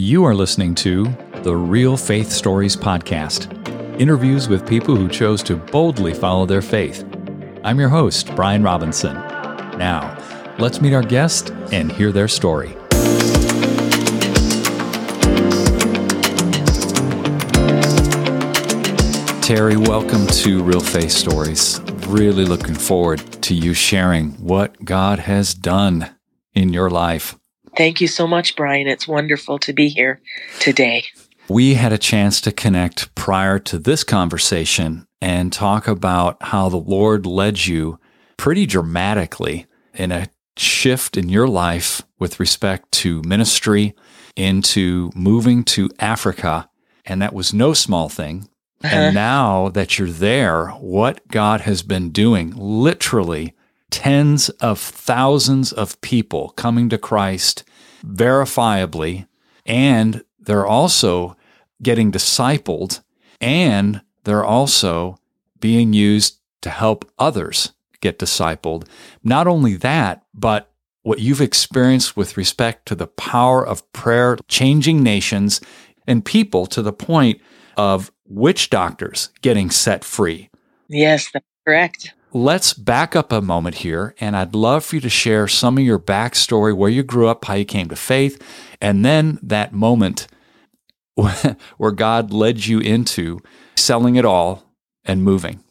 You are listening to the Real Faith Stories Podcast interviews with people who chose to boldly follow their faith. I'm your host, Brian Robinson. Now, let's meet our guest and hear their story. Terry, welcome to Real Faith Stories. Really looking forward to you sharing what God has done in your life. Thank you so much, Brian. It's wonderful to be here today. We had a chance to connect prior to this conversation and talk about how the Lord led you pretty dramatically in a shift in your life with respect to ministry into moving to Africa. And that was no small thing. Uh-huh. And now that you're there, what God has been doing, literally tens of thousands of people coming to Christ verifiably, and they're also getting discipled, and they're also being used to help others get discipled. Not only that, but what you've experienced with respect to the power of prayer changing nations and people to the point of witch doctors getting set free. Yes, that's correct. Let's back up a moment here, and I'd love for you to share some of your backstory, where you grew up, how you came to faith, and then that moment where God led you into selling it all and moving.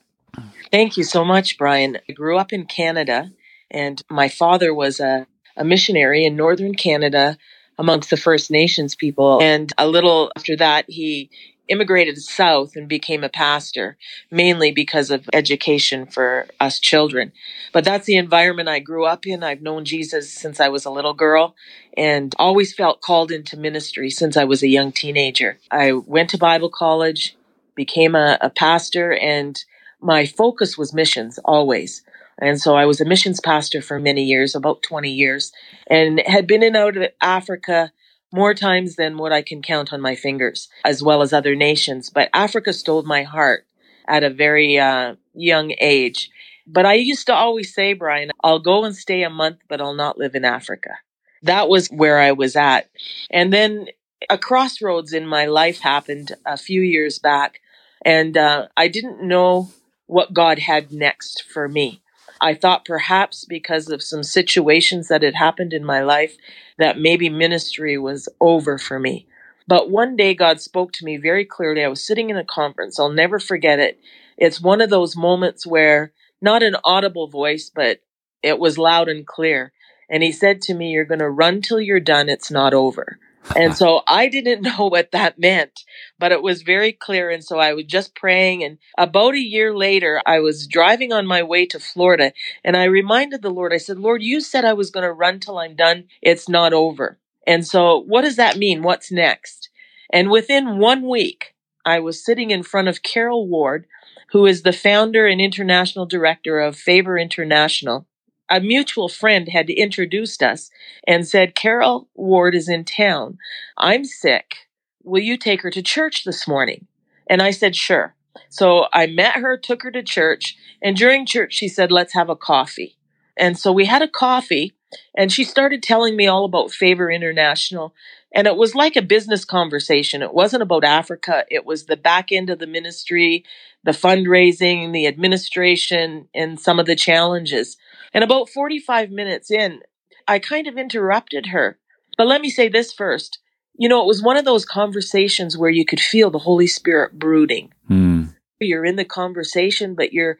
Thank you so much, Brian. I grew up in Canada, and my father was a, a missionary in northern Canada amongst the First Nations people. And a little after that, he immigrated south and became a pastor, mainly because of education for us children. But that's the environment I grew up in. I've known Jesus since I was a little girl and always felt called into ministry since I was a young teenager. I went to Bible college, became a, a pastor, and my focus was missions always. And so I was a missions pastor for many years, about 20 years, and had been in out of Africa more times than what I can count on my fingers, as well as other nations. But Africa stole my heart at a very uh, young age. But I used to always say, Brian, I'll go and stay a month, but I'll not live in Africa. That was where I was at. And then a crossroads in my life happened a few years back, and uh, I didn't know what God had next for me. I thought perhaps because of some situations that had happened in my life that maybe ministry was over for me. But one day God spoke to me very clearly. I was sitting in a conference. I'll never forget it. It's one of those moments where not an audible voice, but it was loud and clear. And he said to me, You're going to run till you're done. It's not over and so I didn't know what that meant, but it was very clear. And so I was just praying. And about a year later, I was driving on my way to Florida and I reminded the Lord, I said, Lord, you said I was going to run till I'm done. It's not over. And so what does that mean? What's next? And within one week, I was sitting in front of Carole Ward, who is the founder and international director of Favor International a mutual friend had introduced us and said, Carole Ward is in town. I'm sick. Will you take her to church this morning? And I said, sure. So I met her, took her to church, and during church, she said, let's have a coffee. And so we had a coffee, and she started telling me all about Favor International. And it was like a business conversation. It wasn't about Africa, it was the back end of the ministry, the fundraising, the administration, and some of the challenges. And about 45 minutes in, I kind of interrupted her. But let me say this first. You know, it was one of those conversations where you could feel the Holy Spirit brooding. Mm. You're in the conversation, but you're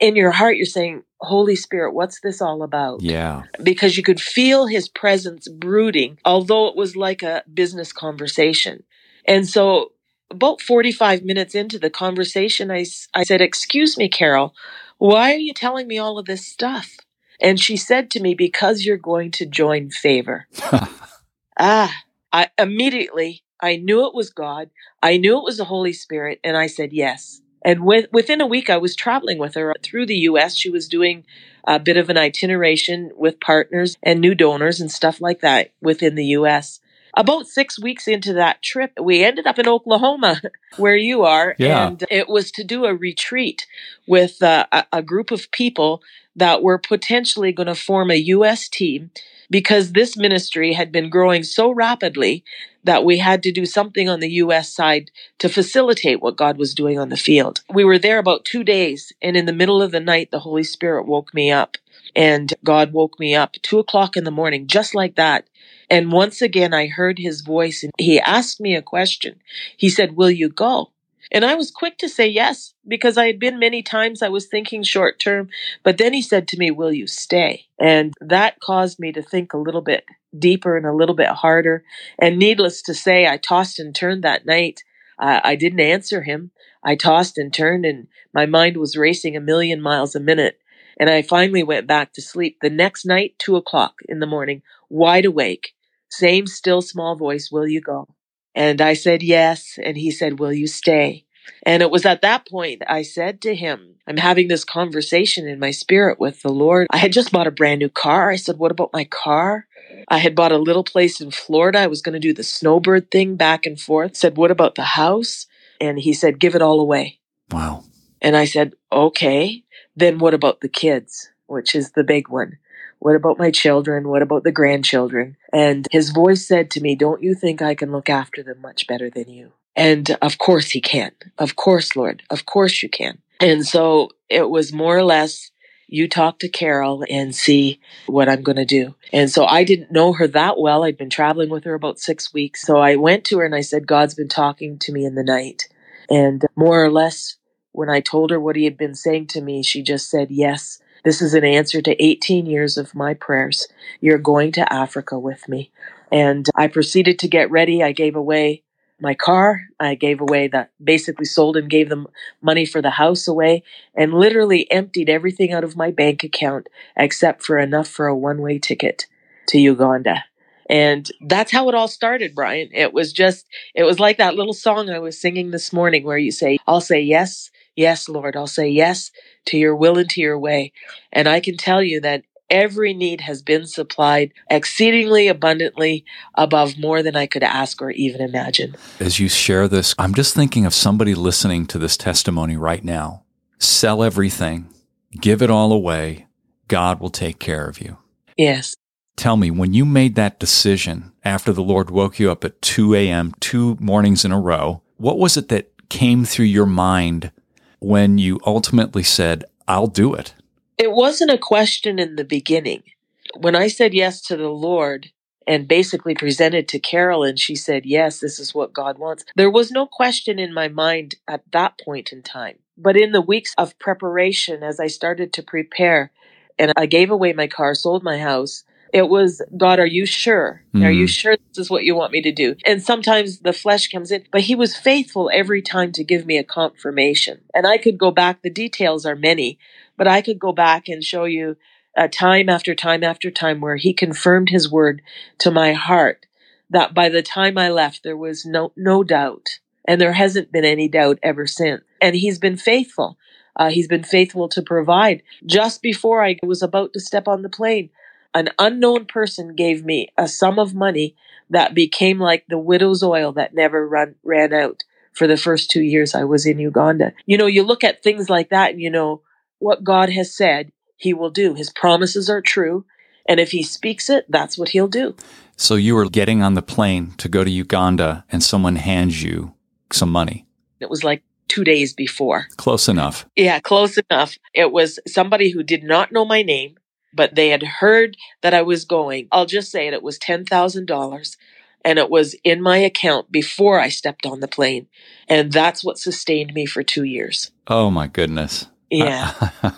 in your heart, you're saying, Holy Spirit, what's this all about? Yeah. Because you could feel his presence brooding, although it was like a business conversation. And so about 45 minutes into the conversation, I, I said, Excuse me, Carole, why are you telling me all of this stuff? And she said to me, Because you're going to join favor. ah, I immediately I knew it was God. I knew it was the Holy Spirit, and I said yes. And with, within a week, I was traveling with her through the U.S. She was doing a bit of an itineration with partners and new donors and stuff like that within the U.S. about six weeks into that trip, we ended up in Oklahoma, where you are. Yeah. And it was to do a retreat with uh, a, a group of people that were potentially going to form a U.S. team because this ministry had been growing so rapidly that we had to do something on the U.S. side to facilitate what God was doing on the field. We were there about two days, and in the middle of the night, the Holy Spirit woke me up. And God woke me up two o'clock in the morning, just like that. And once again, I heard his voice and he asked me a question. He said, Will you go? And I was quick to say yes because I had been many times I was thinking short term. But then he said to me, Will you stay? And that caused me to think a little bit deeper and a little bit harder. And needless to say, I tossed and turned that night. I didn't answer him. I tossed and turned, and my mind was racing a million miles a minute. And I finally went back to sleep. The next night, two o'clock in the morning, wide awake, same still small voice, Will you go? And I said yes. And he said, Will you stay? And it was at that point I said to him, I'm having this conversation in my spirit with the Lord. I had just bought a brand new car. I said, What about my car? I had bought a little place in Florida. I was going to do the snowbird thing back and forth. Said, What about the house? And he said, Give it all away. Wow. And I said, Okay. Then what about the kids? Which is the big one. What about my children? What about the grandchildren? And his voice said to me, Don't you think I can look after them much better than you? And of course he can. Of course, Lord. Of course you can. And so it was more or less you talk to Carole and see what I'm going to do. And so I didn't know her that well. I'd been traveling with her about six weeks. So I went to her and I said, God's been talking to me in the night. And more or less, when I told her what he had been saying to me, she just said, Yes, this is an answer to 18 years of my prayers. You're going to Africa with me. And I proceeded to get ready. I gave away my car. I gave away that, basically sold and gave them money for the house away and literally emptied everything out of my bank account except for enough for a one way ticket to Uganda. And that's how it all started, Brian. It was just, it was like that little song I was singing this morning where you say, I'll say yes, yes, Lord. I'll say yes to your will and to your way. And I can tell you that every need has been supplied exceedingly abundantly above more than I could ask or even imagine. As you share this, I'm just thinking of somebody listening to this testimony right now. Sell everything, give it all away. God will take care of you. Yes. Tell me, when you made that decision after the Lord woke you up at 2 a.m., two mornings in a row, what was it that came through your mind when you ultimately said, I'll do it? It wasn't a question in the beginning. When I said yes to the Lord and basically presented to Carole and she said, yes, this is what God wants, there was no question in my mind at that point in time. But in the weeks of preparation, as I started to prepare, and I gave away my car, sold my house, it was, God, are you sure? Mm. Are you sure this is what you want me to do? And sometimes the flesh comes in, but he was faithful every time to give me a confirmation. And I could go back, the details are many, but I could go back and show you uh, time after time after time where he confirmed his word to my heart that by the time I left, there was no, no doubt. And there hasn't been any doubt ever since. And he's been faithful. Uh, he's been faithful to provide. Just before I was about to step on the plane, an unknown person gave me a sum of money that became like the widow's oil that never run, ran out for the first two years I was in Uganda. You know, you look at things like that and you know, what God has said, he will do. His promises are true. And if he speaks it, that's what he'll do. So you were getting on the plane to go to Uganda and someone hands you some money. It was like two days before. Close enough. Yeah, close enough. It was somebody who did not know my name but they had heard that I was going. I'll just say it, it was $10,000 and it was in my account before I stepped on the plane. And that's what sustained me for two years. Oh my goodness. Yeah.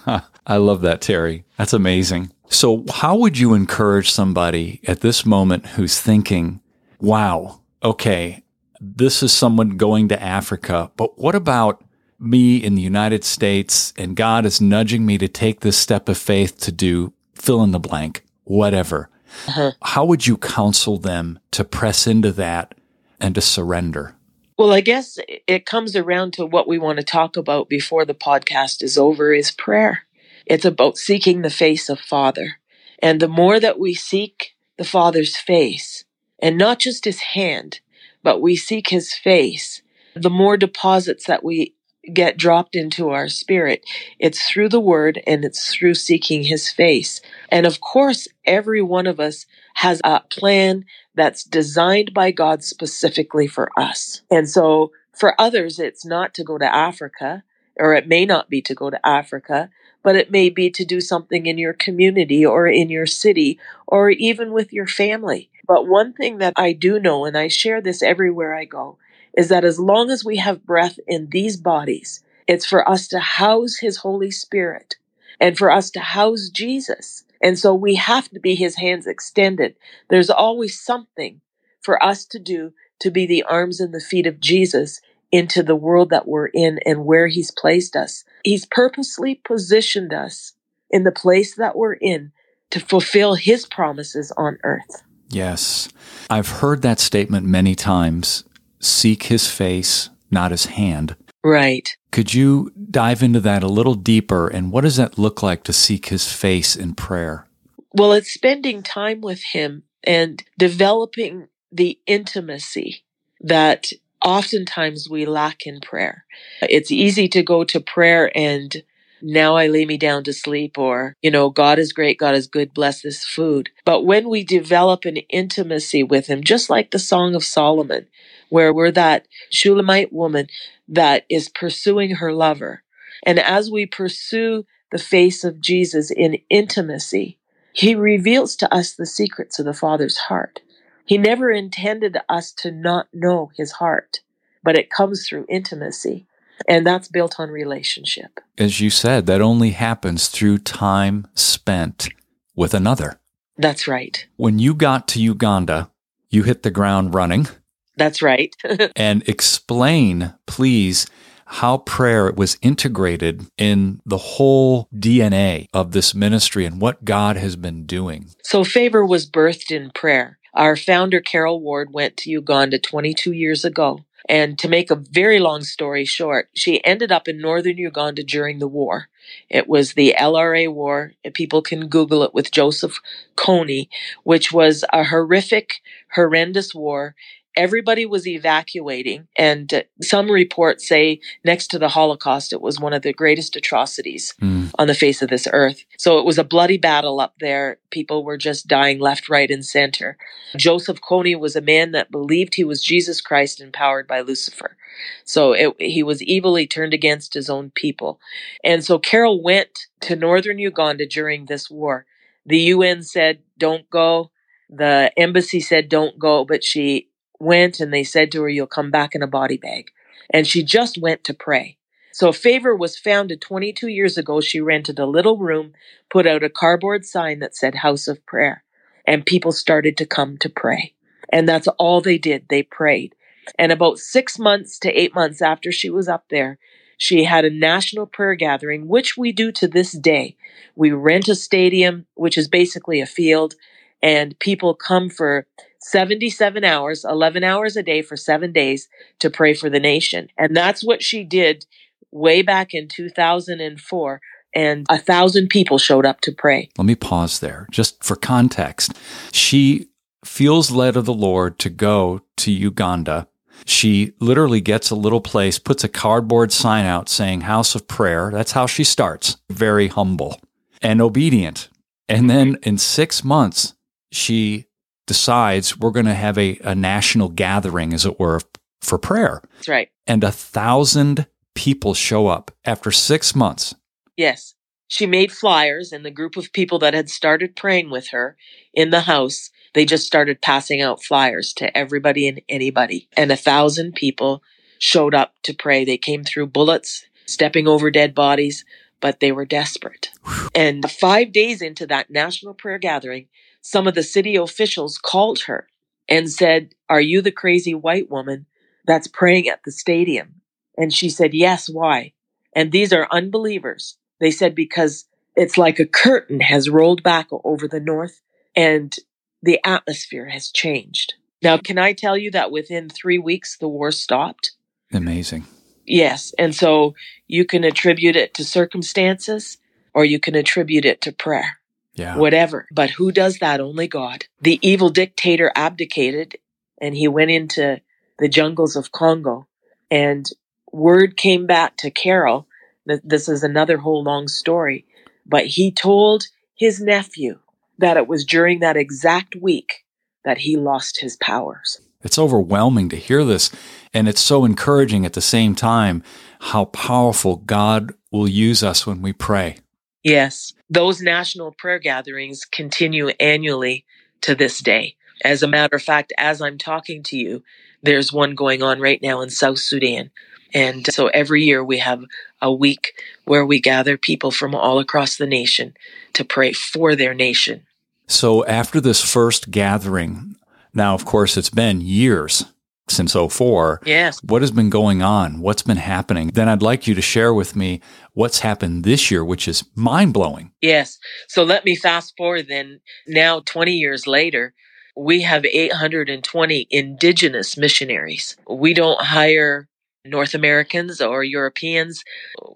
I love that, Terry. That's amazing. So, how would you encourage somebody at this moment who's thinking, wow, okay, this is someone going to Africa, but what about me in the United States and God is nudging me to take this step of faith to do fill in the blank, whatever. Uh-huh. How would you counsel them to press into that and to surrender? Well, I guess it comes around to what we want to talk about before the podcast is over is prayer. It's about seeking the face of Father. And the more that we seek the Father's face, and not just his hand, but we seek his face, the more deposits that we get dropped into our spirit. It's through the word and it's through seeking his face. And of course, every one of us has a plan that's designed by God specifically for us. And so for others, it's not to go to Africa, or it may not be to go to Africa, but it may be to do something in your community or in your city or even with your family. But one thing that I do know, and I share this everywhere I go, is that as long as we have breath in these bodies, it's for us to house His Holy Spirit and for us to house Jesus. And so we have to be His hands extended. There's always something for us to do to be the arms and the feet of Jesus into the world that we're in and where He's placed us. He's purposely positioned us in the place that we're in to fulfill His promises on earth. Yes. I've heard that statement many times seek his face, not his hand. Right. Could you dive into that a little deeper? And what does that look like to seek his face in prayer? Well, it's spending time with him and developing the intimacy that oftentimes we lack in prayer. It's easy to go to prayer and now I lay me down to sleep, or, you know, God is great, God is good, bless this food. But when we develop an intimacy with Him, just like the Song of Solomon, where we're that Shulamite woman that is pursuing her lover. And as we pursue the face of Jesus in intimacy, He reveals to us the secrets of the Father's heart. He never intended us to not know His heart, but it comes through intimacy. And that's built on relationship. As you said, that only happens through time spent with another. That's right. When you got to Uganda, you hit the ground running. That's right. and explain, please, how prayer was integrated in the whole DNA of this ministry and what God has been doing. So, favor was birthed in prayer. Our founder, Carole Ward, went to Uganda 22 years ago. And to make a very long story short, she ended up in northern Uganda during the war. It was the LRA war. People can Google it with Joseph Kony, which was a horrific, horrendous war everybody was evacuating. And uh, some reports say next to the Holocaust, it was one of the greatest atrocities mm. on the face of this earth. So it was a bloody battle up there. People were just dying left, right, and center. Joseph Kony was a man that believed he was Jesus Christ empowered by Lucifer. So it, he was evilly turned against his own people. And so Carole went to northern Uganda during this war. The UN said, don't go. The embassy said, don't go, but she went and they said to her, You'll come back in a body bag. And she just went to pray. So a Favor was founded 22 years ago. She rented a little room, put out a cardboard sign that said House of Prayer, and people started to come to pray. And that's all they did. They prayed. And about six months to eight months after she was up there, she had a national prayer gathering, which we do to this day. We rent a stadium, which is basically a field, and people come for 77 hours, 11 hours a day for seven days to pray for the nation. And that's what she did way back in 2004. And a thousand people showed up to pray. Let me pause there just for context. She feels led of the Lord to go to Uganda. She literally gets a little place, puts a cardboard sign out saying house of prayer. That's how she starts. Very humble and obedient. And then in six months, she decides we're going to have a, a national gathering, as it were, for prayer. That's right. And a thousand people show up after six months. Yes. She made flyers, and the group of people that had started praying with her in the house, they just started passing out flyers to everybody and anybody. And a thousand people showed up to pray. They came through bullets, stepping over dead bodies, but they were desperate. And five days into that national prayer gathering, some of the city officials called her and said, Are you the crazy white woman that's praying at the stadium? And she said, Yes, why? And these are unbelievers. They said, Because it's like a curtain has rolled back over the north and the atmosphere has changed. Now, can I tell you that within three weeks, the war stopped? Amazing. Yes. And so you can attribute it to circumstances or you can attribute it to prayer. Yeah. whatever. But who does that? Only God. The evil dictator abdicated and he went into the jungles of Congo. And word came back to Carole that this is another whole long story. But he told his nephew that it was during that exact week that he lost his powers. It's overwhelming to hear this. And it's so encouraging at the same time how powerful God will use us when we pray. Yes, those national prayer gatherings continue annually to this day. As a matter of fact, as I'm talking to you, there's one going on right now in South Sudan. And so every year we have a week where we gather people from all across the nation to pray for their nation. So after this first gathering, now, of course, it's been years since 04. Yes. What has been going on? What's been happening? Then I'd like you to share with me what's happened this year, which is mind blowing. Yes. So let me fast forward then. Now, 20 years later, we have 820 indigenous missionaries. We don't hire North Americans or Europeans.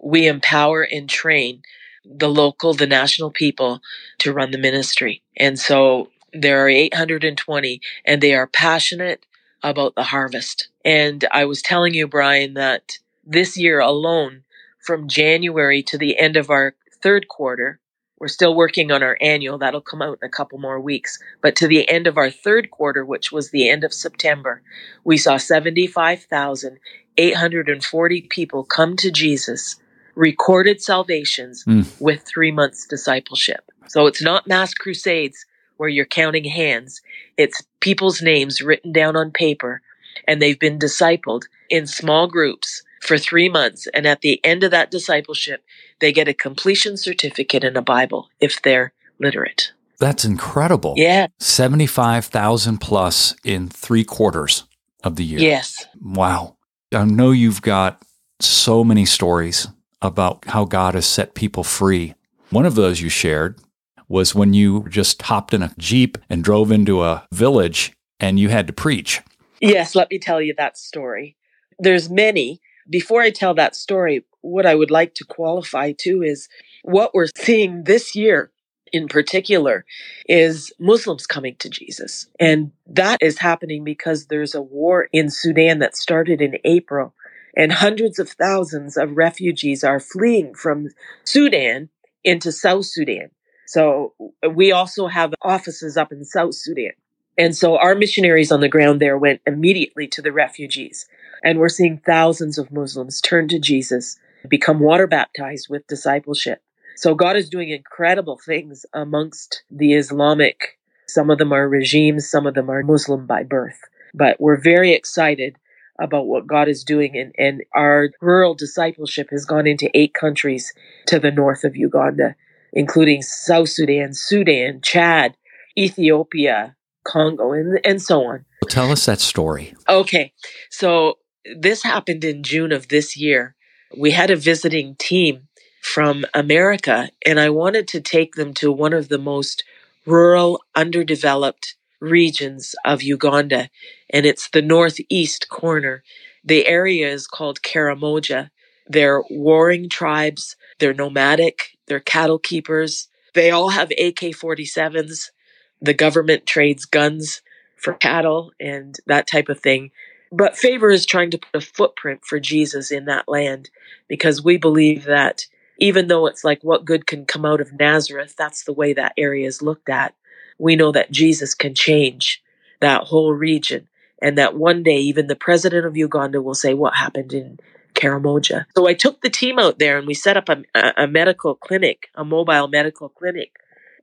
We empower and train the local, the national people to run the ministry. And so there are 820 and they are passionate about the harvest. And I was telling you, Brian, that this year alone, from January to the end of our third quarter, we're still working on our annual. That'll come out in a couple more weeks. But to the end of our third quarter, which was the end of September, we saw 75,840 people come to Jesus, recorded salvations Mm. with three months discipleship. So it's not mass crusades where you're counting hands. It's people's names written down on paper and they've been discipled in small groups for three months. And at the end of that discipleship, they get a completion certificate and a Bible if they're literate. That's incredible. Yeah. 75,000 plus in three quarters of the year. Yes. Wow. I know you've got so many stories about how God has set people free. One of those you shared was when you just hopped in a Jeep and drove into a village and you had to preach. Yes. Let me tell you that story. There's many. Before I tell that story, what I would like to qualify too is what we're seeing this year in particular is Muslims coming to Jesus. And that is happening because there's a war in Sudan that started in April and hundreds of thousands of refugees are fleeing from Sudan into South Sudan. So we also have offices up in South Sudan. And so our missionaries on the ground there went immediately to the refugees. And we're seeing thousands of Muslims turn to Jesus, become water baptized with discipleship. So God is doing incredible things amongst the Islamic. Some of them are regimes, some of them are Muslim by birth. But we're very excited about what God is doing. And, and our rural discipleship has gone into eight countries to the north of Uganda, including South Sudan, Sudan, Chad, Ethiopia, Congo, and, and so on. Tell us that story. Okay. So this happened in June of this year. We had a visiting team from America, and I wanted to take them to one of the most rural, underdeveloped regions of Uganda, and it's the northeast corner. The area is called Karamoja. They're warring tribes, they're nomadic, they're cattle keepers. They all have AK 47s. The government trades guns for cattle and that type of thing. But Favor is trying to put a footprint for Jesus in that land because we believe that even though it's like what good can come out of Nazareth, that's the way that area is looked at. We know that Jesus can change that whole region and that one day even the president of Uganda will say what happened in Karamoja. So I took the team out there and we set up a, a medical clinic, a mobile medical clinic.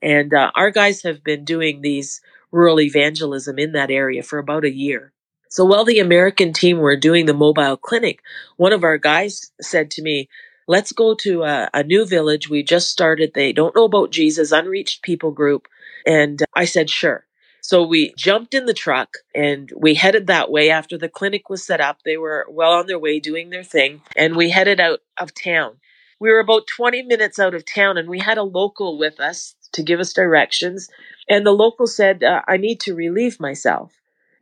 And uh, our guys have been doing these rural evangelism in that area for about a year. So while the American team were doing the mobile clinic, one of our guys said to me, let's go to a, a, new village. We just started. They don't know about Jesus, unreached people group. And I said, sure. So we jumped in the truck and we headed that way after the clinic was set up. They were well on their way doing their thing and we headed out of town. We were about 20 minutes out of town and we had a local with us to give us directions. And the local said, uh, I need to relieve myself.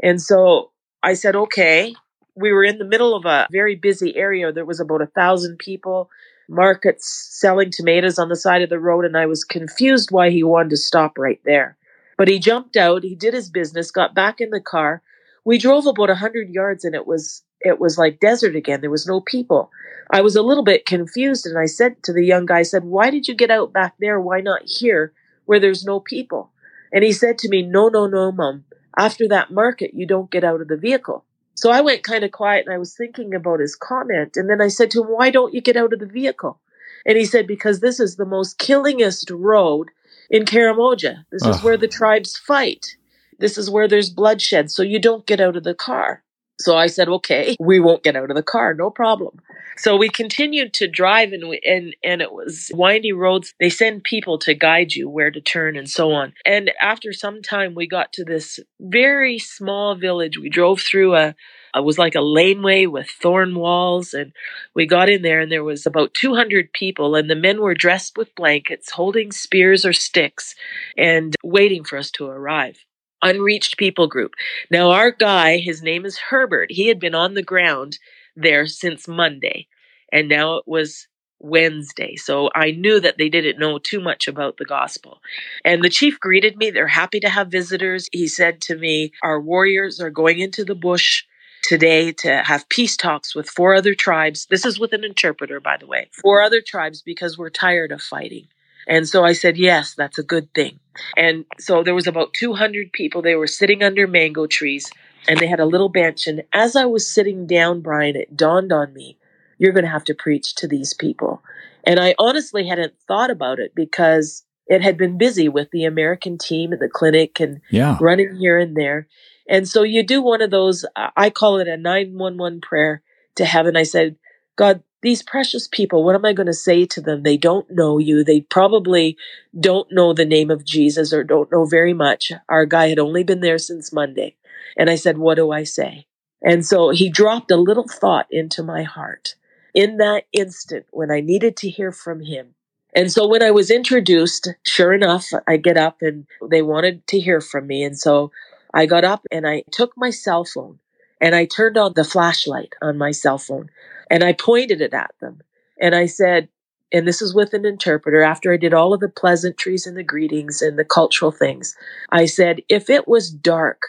And so I said, okay. We were in the middle of a very busy area. There was about a thousand people. markets selling tomatoes on the side of the road, and I was confused why he wanted to stop right there. But he jumped out, he did his business, got back in the car. We drove about a hundred yards and it was it was like desert again. There was no people. I was a little bit confused and I said to the young guy, I said, Why did you get out back there? Why not here where there's no people? And he said to me, No, no, no, mom. After that market, you don't get out of the vehicle. So I went kind of quiet and I was thinking about his comment. And then I said to him, Why don't you get out of the vehicle? And he said, Because this is the most killingest road in Karamoja. This is where the tribes fight. This is where there's bloodshed. So you don't get out of the car. So I said, okay, we won't get out of the car, no problem. So we continued to drive and we, and and it was windy roads. They send people to guide you where to turn and so on. And after some time we got to this very small village. We drove through a it was like a laneway with thorn walls and we got in there and there was about 200 people and the men were dressed with blankets holding spears or sticks and waiting for us to arrive unreached people group. Now, our guy, his name is Herbert, he had been on the ground there since Monday, and now it was Wednesday. So I knew that they didn't know too much about the gospel. And the chief greeted me. They're happy to have visitors. He said to me, Our warriors are going into the bush today to have peace talks with four other tribes. This is with an interpreter, by the way. Four other tribes because we're tired of fighting. And so I said, yes, that's a good thing. And so there was about 200 people. They were sitting under mango trees and they had a little bench. And as I was sitting down, Brian, it dawned on me, you're going to have to preach to these people. And I honestly hadn't thought about it because it had been busy with the American team and the clinic and yeah. running here and there. And so you do one of those, I call it a 911 prayer to heaven. I said, God, these precious people, what am I going to say to them? They don't know you. They probably don't know the name of Jesus or don't know very much. Our guy had only been there since Monday. And I said, What do I say? And so he dropped a little thought into my heart in that instant when I needed to hear from him. And so when I was introduced, sure enough, I get up and they wanted to hear from me. And so I got up and I took my cell phone and I turned on the flashlight on my cell phone and I pointed it at them. And I said, and this is with an interpreter, after I did all of the pleasantries and the greetings and the cultural things, I said, if it was dark,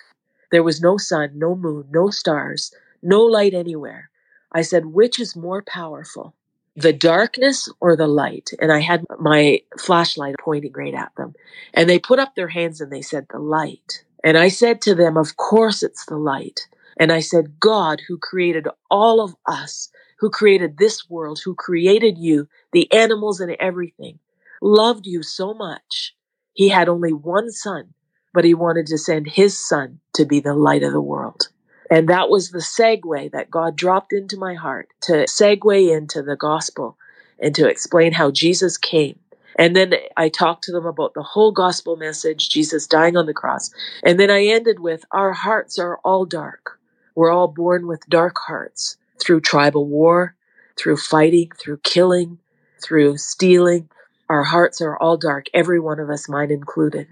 there was no sun, no moon, no stars, no light anywhere. I said, which is more powerful, the darkness or the light? And I had my flashlight pointing right at them. And they put up their hands and they said, the light. And I said to them, of course it's the light. And I said, God, who created all of us, who created this world, who created you, the animals and everything, loved you so much. He had only one son, but he wanted to send his son to be the light of the world. And that was the segue that God dropped into my heart to segue into the gospel and to explain how Jesus came. And then I talked to them about the whole gospel message, Jesus dying on the cross. And then I ended with, Our hearts are all dark. We're all born with dark hearts through tribal war, through fighting, through killing, through stealing. Our hearts are all dark, every one of us, mine included.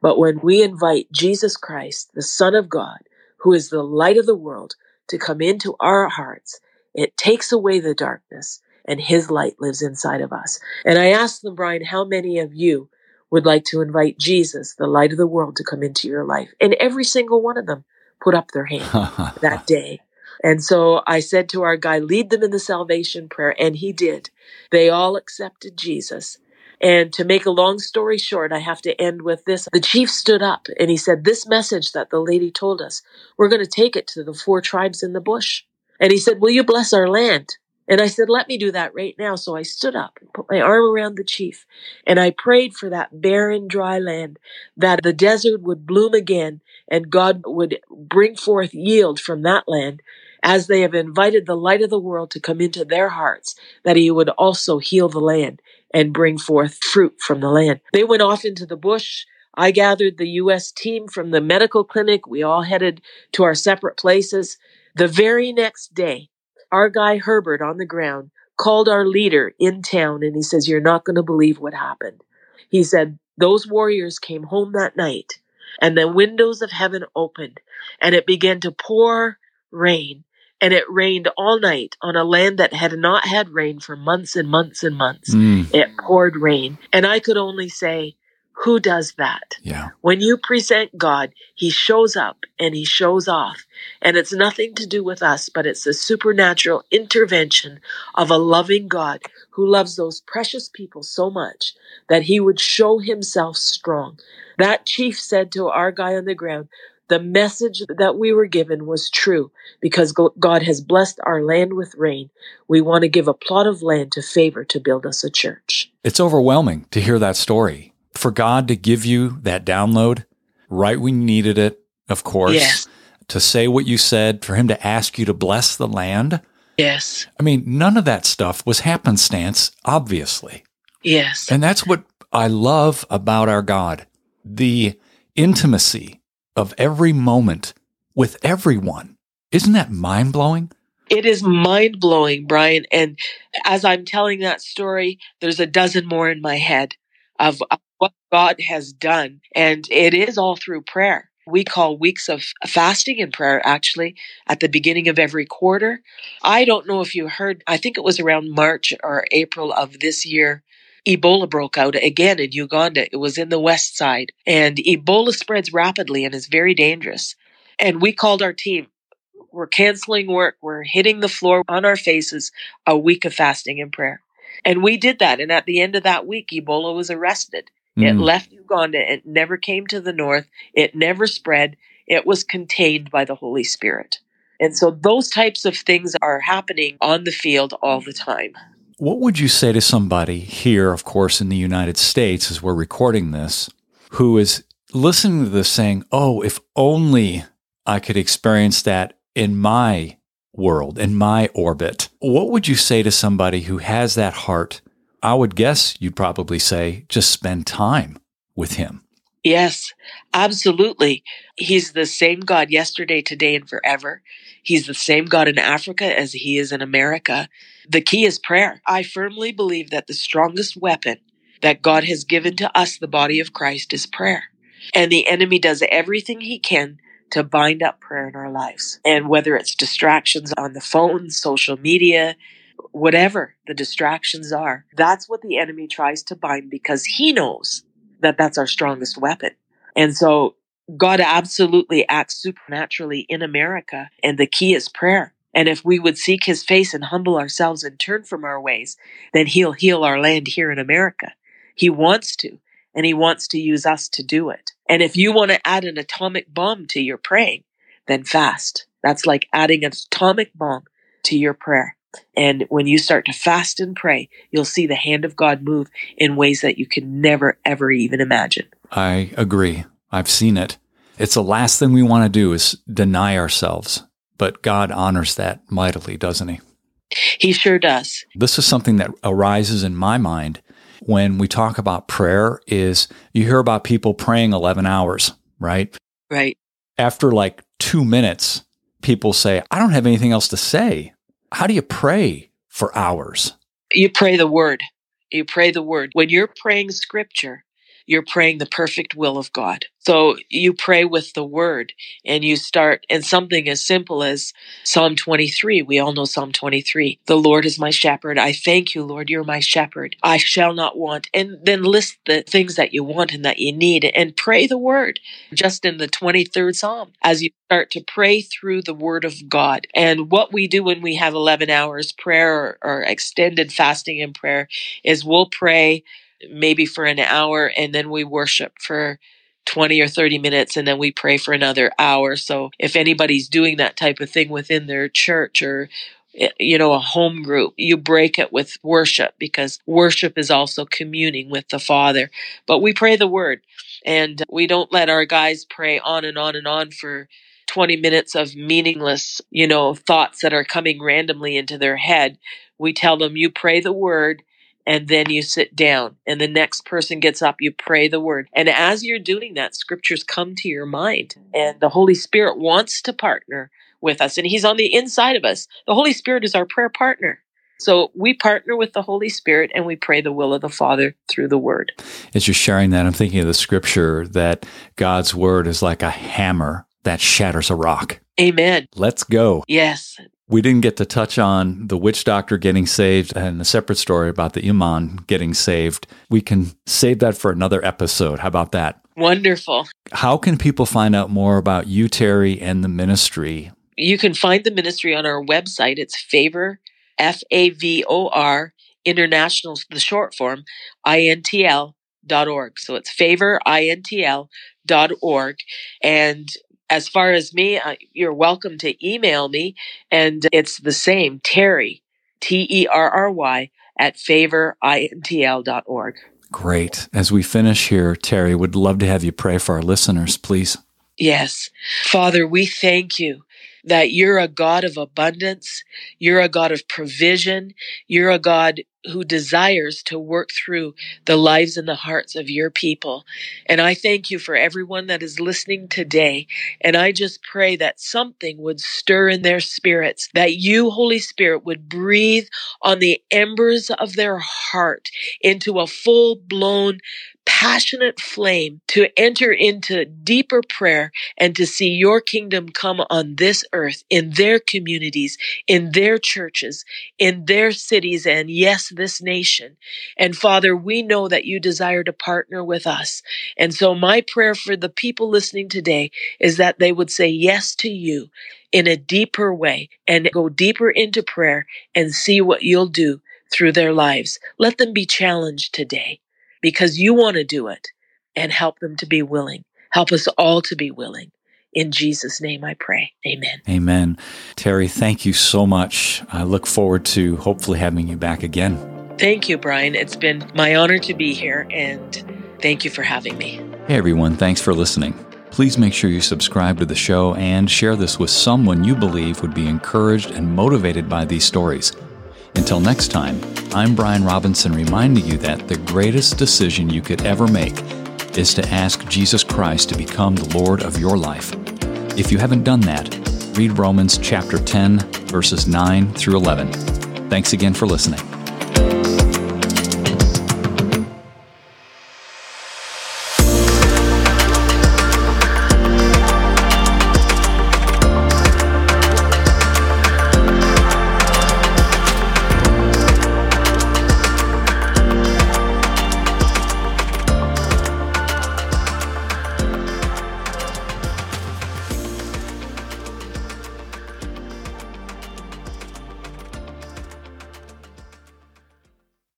But when we invite Jesus Christ, the Son of God, who is the light of the world, to come into our hearts, it takes away the darkness and his light lives inside of us. And I asked them, Brian, how many of you would like to invite Jesus, the light of the world, to come into your life? And every single one of them put up their hand that day. And so I said to our guy, lead them in the salvation prayer. And he did. They all accepted Jesus. And to make a long story short, I have to end with this. The chief stood up and he said, This message that the lady told us, we're going to take it to the four tribes in the bush. And he said, Will you bless our land? And I said, Let me do that right now. So I stood up and put my arm around the chief and I prayed for that barren, dry land, that the desert would bloom again and God would bring forth yield from that land as they have invited the light of the world to come into their hearts, that he would also heal the land and bring forth fruit from the land. They went off into the bush. I gathered the U.S. team from the medical clinic. We all headed to our separate places. The very next day, our guy Herbert on the ground called our leader in town and he says, You're not going to believe what happened. He said, Those warriors came home that night and the windows of heaven opened and it began to pour rain and it rained all night on a land that had not had rain for months and months and months. Mm, It poured rain. And I could only say, who does that? yeah. When you present God, He shows up and He shows off. And it's nothing to do with us, but it's the supernatural intervention of a loving God who loves those precious people so much that He would show Himself strong. That chief said to our guy on the ground, the message that we were given was true because God has blessed our land with rain. We want to give a plot of land to favor to build us a church. It's overwhelming to hear that story. For God to give you that download right when you needed it, of course, Yes. to say what you said, for Him to ask you to bless the land. Yes. I mean, none of that stuff was happenstance, obviously. Yes. And that's what I love about our God the intimacy of every moment with everyone. Isn't that mind blowing? It is mind blowing, Brian. And as I'm telling that story, there's a dozen more in my head of, what God has done. And it is all through prayer. We call weeks of fasting and prayer actually at the beginning of every quarter. I don't know if you heard, I think it was around March or April of this year. Ebola broke out again in Uganda. It was in the west side. And Ebola spreads rapidly and is very dangerous. And we called our team we're canceling work. We're hitting the floor on our faces a week of fasting and prayer. And we did that. And at the end of that week, Ebola was arrested. It Mm. left Uganda. It never came to the north. It never spread. It was contained by the Holy Spirit. And so those types of things are happening on the field all the time. What would you say to somebody here, of course, in the United States, as we're recording this, who is listening to this saying, Oh, if only I could experience that in my world, in my orbit? What would you say to somebody who has that heart? I would guess you'd probably say, just spend time with him. Yes, absolutely. He's the same God yesterday, today, and forever. He's the same God in Africa as he is in America. The key is prayer. I firmly believe that the strongest weapon that God has given to us, the body of Christ, is prayer. And the enemy does everything he can to bind up prayer in our lives. And whether it's distractions on the phone, social media, whatever the distractions are, that's what the enemy tries to bind because he knows that that's our strongest weapon. And so God absolutely acts supernaturally in America, and the key is prayer. And if we would seek his face and humble ourselves and turn from our ways, then he'll heal our land here in America. He wants to, and he wants to use us to do it. And if you want to add an atomic bomb to your praying, then fast. That's like adding an atomic bomb to your prayer. And when you start to fast and pray, you'll see the hand of God move in ways that you can never, ever even imagine. I agree. I've seen it. It's the last thing we want to do is deny ourselves. But God honors that mightily, doesn't he? He sure does. This is something that arises in my mind when we talk about prayer is you hear about people praying 11 hours, right? Right. After like 2 minutes, people say, "I don't have anything else to say." How do you pray for hours? You pray the word. You pray the word. When you're praying scripture, you're praying the perfect will of God. So you pray with the word and you start, and something as simple as Psalm 23. We all know Psalm 23. The Lord is my shepherd. I thank you, Lord. You're my shepherd. I shall not want. And then list the things that you want and that you need and pray the word just in the 23rd Psalm as you start to pray through the word of God. And what we do when we have 11 hours prayer or, or extended fasting and prayer is we'll pray maybe for an hour and then we worship for 20 or 30 minutes and then we pray for another hour. So if anybody's doing that type of thing within their church or eh, you know, a home group, you break it with worship because worship is also communing with the Father. But we pray the word and we don't let our guys pray on and on and on for 20 minutes of meaningless, you know, thoughts that are coming randomly into their head. We tell them, you pray the word and then you sit down and the next person gets up you pray the word. And as you're doing that scriptures come to your mind and the holy spirit wants to partner with us and he's on the inside of us. The holy spirit is our prayer partner. So we partner with the holy spirit and we pray the will of the father through the word. As you're sharing that, I'm thinking of the scripture that God's word is like a hammer that shatters a rock. amen. Let's go. yes We didn't get to touch on the witch doctor getting saved and a separate story about the imam getting saved. We can save that for another episode. How about that? Wonderful. How can people find out more about you, Terry, and the ministry? You can find the ministry on our website. It's favor, F A V O R, international, the short form, INTL dot org. So it's favor, INTL dot org. And as far as me, uh, you're welcome to email me. And it's the same, Terry, T E R R Y, at favorintl.org. Great. As we finish here, Terry, would love to have you pray for our listeners, please. Yes. Father, we thank you that you're a God of abundance. You're a God of provision. You're a God who desires to work through the lives and the hearts of your people. And I thank you for everyone that is listening today. And I just pray that something would stir in their spirits, that you, Holy Spirit, would breathe on the embers of their heart into a full blown passionate flame to enter into deeper prayer and to see your kingdom come on this earth, in their communities, in their churches, in their cities, and yes, this nation. And Father, we know that you desire to partner with us. And so my prayer for the people listening today is that they would say yes to you in a deeper way and go deeper into prayer and see what you'll do through their lives. Let them be challenged today because you want to do it and help them to be willing. Help us all to be willing. In Jesus' name I pray. Amen. Amen. Terry, thank you so much. I look forward to hopefully having you back again. Thank you, Brian. It's been my honor to be here, and thank you for having me. Hey, everyone. Thanks for listening. Please make sure you subscribe to the show and share this with someone you believe would be encouraged and motivated by these stories. Until next time, I'm Brian Robinson reminding you that the greatest decision you could ever make is to ask Jesus Christ to become the Lord of your life. If you haven't done that, read Romans chapter 10, verses 9 through 11. Thanks again for listening.